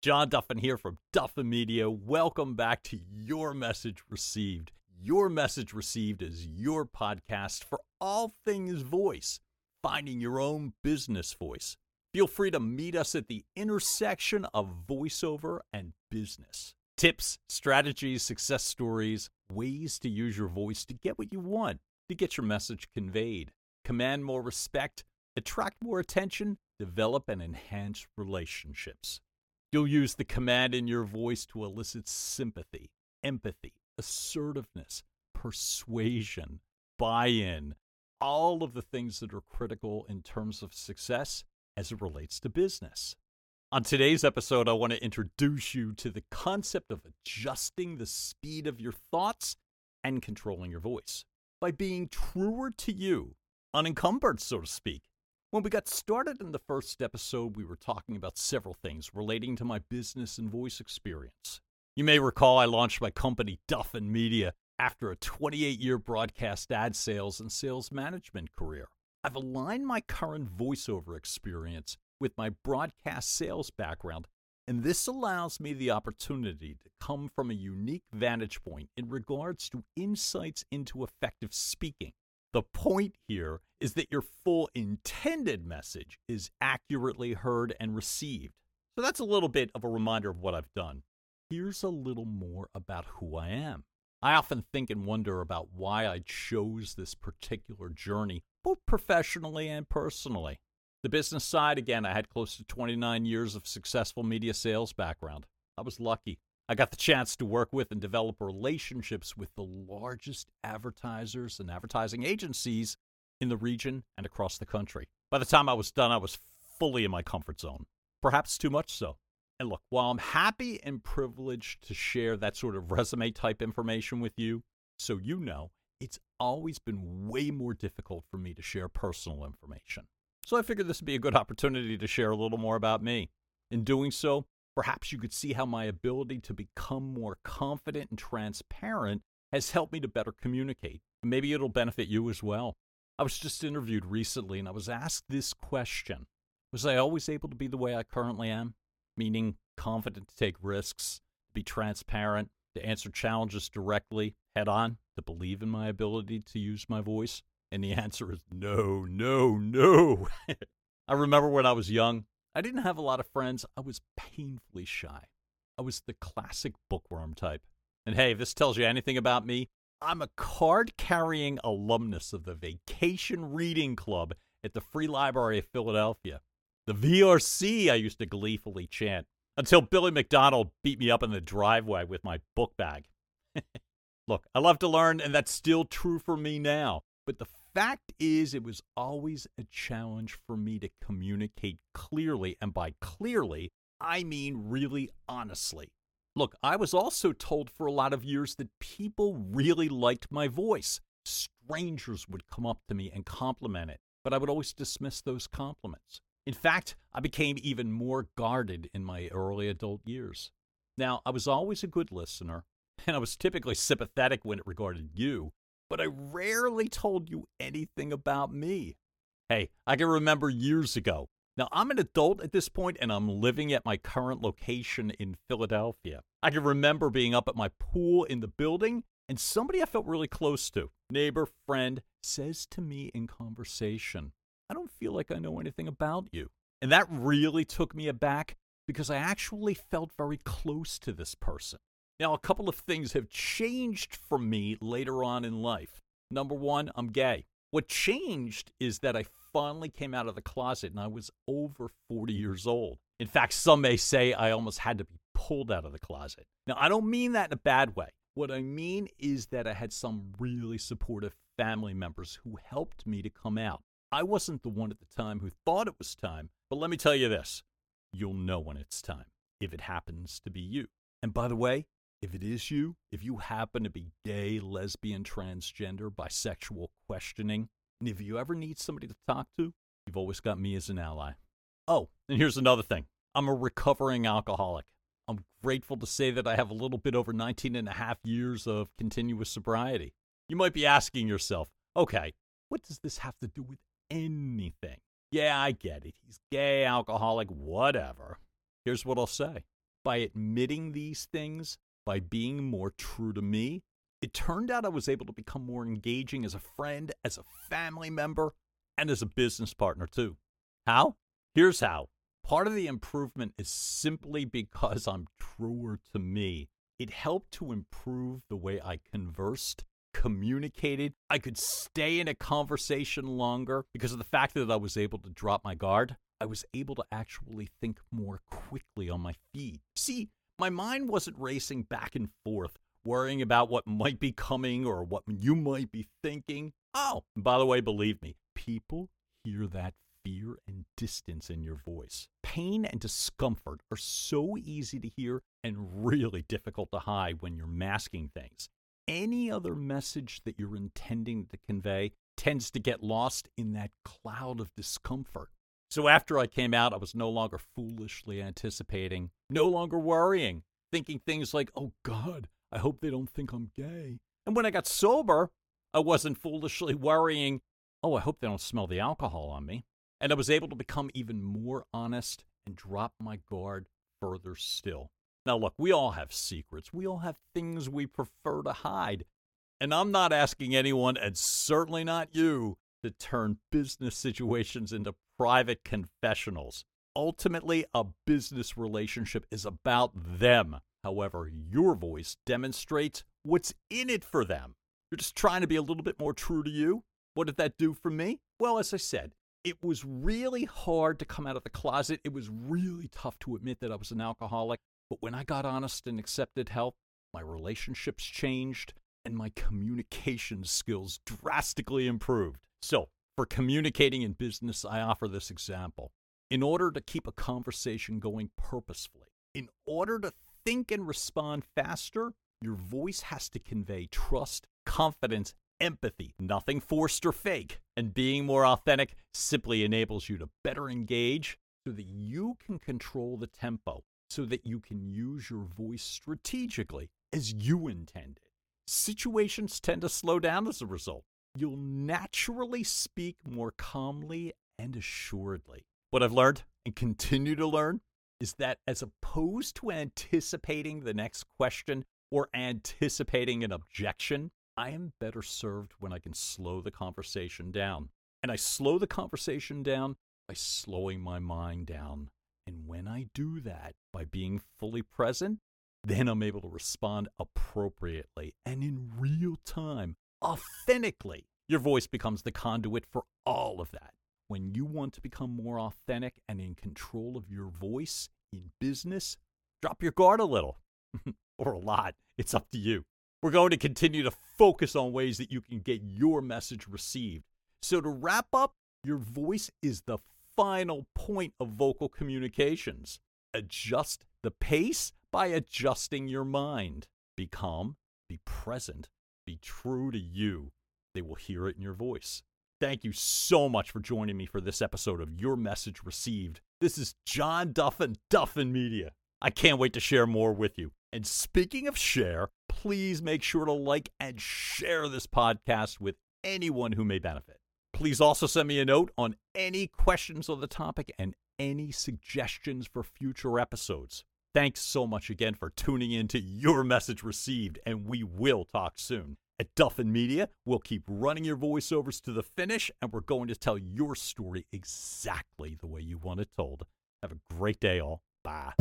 John Duffin here from Duffin Media. Welcome back to Your Message Received. Your Message Received is your podcast for all things voice, finding your own business voice. Feel free to meet us at the intersection of voiceover and business. Tips, strategies, success stories, ways to use your voice to get what you want, to get your message conveyed, command more respect, attract more attention, develop and enhance relationships. You'll use the command in your voice to elicit sympathy, empathy, assertiveness, persuasion, buy in, all of the things that are critical in terms of success as it relates to business. On today's episode, I want to introduce you to the concept of adjusting the speed of your thoughts and controlling your voice by being truer to you, unencumbered, so to speak. When we got started in the first episode, we were talking about several things relating to my business and voice experience. You may recall I launched my company, Duffin Media, after a 28 year broadcast ad sales and sales management career. I've aligned my current voiceover experience with my broadcast sales background, and this allows me the opportunity to come from a unique vantage point in regards to insights into effective speaking. The point here is that your full intended message is accurately heard and received. So that's a little bit of a reminder of what I've done. Here's a little more about who I am. I often think and wonder about why I chose this particular journey, both professionally and personally. The business side, again, I had close to 29 years of successful media sales background. I was lucky. I got the chance to work with and develop relationships with the largest advertisers and advertising agencies in the region and across the country. By the time I was done, I was fully in my comfort zone, perhaps too much so. And look, while I'm happy and privileged to share that sort of resume type information with you, so you know, it's always been way more difficult for me to share personal information. So I figured this would be a good opportunity to share a little more about me. In doing so, perhaps you could see how my ability to become more confident and transparent has helped me to better communicate. Maybe it'll benefit you as well. I was just interviewed recently and I was asked this question Was I always able to be the way I currently am? Meaning confident to take risks, be transparent, to answer challenges directly, head on, to believe in my ability to use my voice? And the answer is no, no, no. I remember when I was young, I didn't have a lot of friends. I was painfully shy. I was the classic bookworm type. And hey, if this tells you anything about me, I'm a card carrying alumnus of the Vacation Reading Club at the Free Library of Philadelphia. The VRC, I used to gleefully chant until Billy McDonald beat me up in the driveway with my book bag. Look, I love to learn, and that's still true for me now. But the fact is, it was always a challenge for me to communicate clearly. And by clearly, I mean really honestly. Look, I was also told for a lot of years that people really liked my voice. Strangers would come up to me and compliment it, but I would always dismiss those compliments. In fact, I became even more guarded in my early adult years. Now, I was always a good listener, and I was typically sympathetic when it regarded you, but I rarely told you anything about me. Hey, I can remember years ago now, I'm an adult at this point and I'm living at my current location in Philadelphia. I can remember being up at my pool in the building and somebody I felt really close to, neighbor, friend, says to me in conversation, I don't feel like I know anything about you. And that really took me aback because I actually felt very close to this person. Now, a couple of things have changed for me later on in life. Number one, I'm gay. What changed is that I finally came out of the closet and I was over 40 years old. In fact, some may say I almost had to be pulled out of the closet. Now, I don't mean that in a bad way. What I mean is that I had some really supportive family members who helped me to come out. I wasn't the one at the time who thought it was time, but let me tell you this you'll know when it's time if it happens to be you. And by the way, if it is you, if you happen to be gay, lesbian, transgender, bisexual, questioning, and if you ever need somebody to talk to, you've always got me as an ally. Oh, and here's another thing I'm a recovering alcoholic. I'm grateful to say that I have a little bit over 19 and a half years of continuous sobriety. You might be asking yourself, okay, what does this have to do with anything? Yeah, I get it. He's gay, alcoholic, whatever. Here's what I'll say by admitting these things, by being more true to me, it turned out I was able to become more engaging as a friend, as a family member, and as a business partner too. How? Here's how. Part of the improvement is simply because I'm truer to me. It helped to improve the way I conversed, communicated. I could stay in a conversation longer because of the fact that I was able to drop my guard. I was able to actually think more quickly on my feet. See, my mind wasn't racing back and forth, worrying about what might be coming or what you might be thinking. Oh, by the way, believe me, people hear that fear and distance in your voice. Pain and discomfort are so easy to hear and really difficult to hide when you're masking things. Any other message that you're intending to convey tends to get lost in that cloud of discomfort. So after I came out, I was no longer foolishly anticipating, no longer worrying, thinking things like, oh God, I hope they don't think I'm gay. And when I got sober, I wasn't foolishly worrying, oh, I hope they don't smell the alcohol on me. And I was able to become even more honest and drop my guard further still. Now, look, we all have secrets. We all have things we prefer to hide. And I'm not asking anyone, and certainly not you, to turn business situations into private confessionals. Ultimately, a business relationship is about them. However, your voice demonstrates what's in it for them. You're just trying to be a little bit more true to you. What did that do for me? Well, as I said, it was really hard to come out of the closet. It was really tough to admit that I was an alcoholic. But when I got honest and accepted help, my relationships changed and my communication skills drastically improved. So, for communicating in business, I offer this example. In order to keep a conversation going purposefully, in order to think and respond faster, your voice has to convey trust, confidence, empathy, nothing forced or fake. And being more authentic simply enables you to better engage so that you can control the tempo, so that you can use your voice strategically as you intended. Situations tend to slow down as a result. You'll naturally speak more calmly and assuredly. What I've learned and continue to learn is that as opposed to anticipating the next question or anticipating an objection, I am better served when I can slow the conversation down. And I slow the conversation down by slowing my mind down. And when I do that by being fully present, then I'm able to respond appropriately and in real time, authentically. Your voice becomes the conduit for all of that. When you want to become more authentic and in control of your voice in business, drop your guard a little or a lot. It's up to you. We're going to continue to focus on ways that you can get your message received. So, to wrap up, your voice is the final point of vocal communications. Adjust the pace by adjusting your mind. Be calm, be present, be true to you. They will hear it in your voice. Thank you so much for joining me for this episode of Your Message Received. This is John Duffin, Duffin Media. I can't wait to share more with you. And speaking of share, please make sure to like and share this podcast with anyone who may benefit. Please also send me a note on any questions on the topic and any suggestions for future episodes. Thanks so much again for tuning in to Your Message Received, and we will talk soon. At Duffin Media, we'll keep running your voiceovers to the finish, and we're going to tell your story exactly the way you want it told. Have a great day, all. Bye.